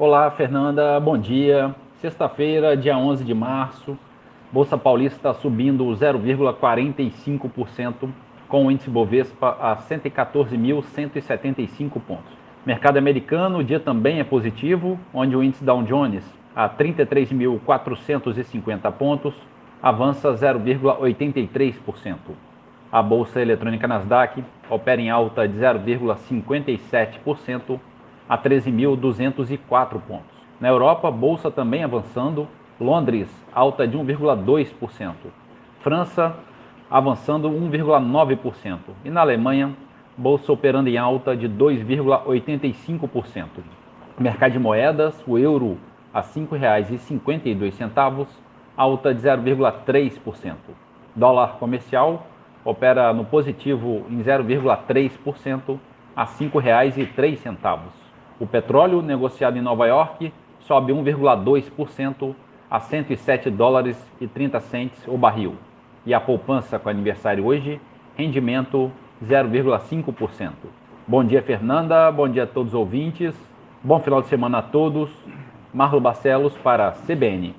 Olá, Fernanda, bom dia. Sexta-feira, dia 11 de março, Bolsa Paulista subindo 0,45%, com o índice Bovespa a 114.175 pontos. Mercado americano, o dia também é positivo, onde o índice Dow Jones a 33.450 pontos, avança 0,83%. A bolsa eletrônica Nasdaq opera em alta de 0,57% a 13.204 pontos. Na Europa, bolsa também avançando, Londres alta de 1,2%, França avançando 1,9% e na Alemanha, bolsa operando em alta de 2,85%. Mercado de moedas, o euro a R$ 5,52, alta de 0,3%. Dólar comercial opera no positivo em 0,3% a R$ 5,03. O petróleo negociado em Nova York sobe 1,2% a 107 dólares e 30 centes o barril. E a poupança com aniversário hoje, rendimento 0,5%. Bom dia, Fernanda. Bom dia a todos os ouvintes. Bom final de semana a todos. Marlo Barcelos para CBN.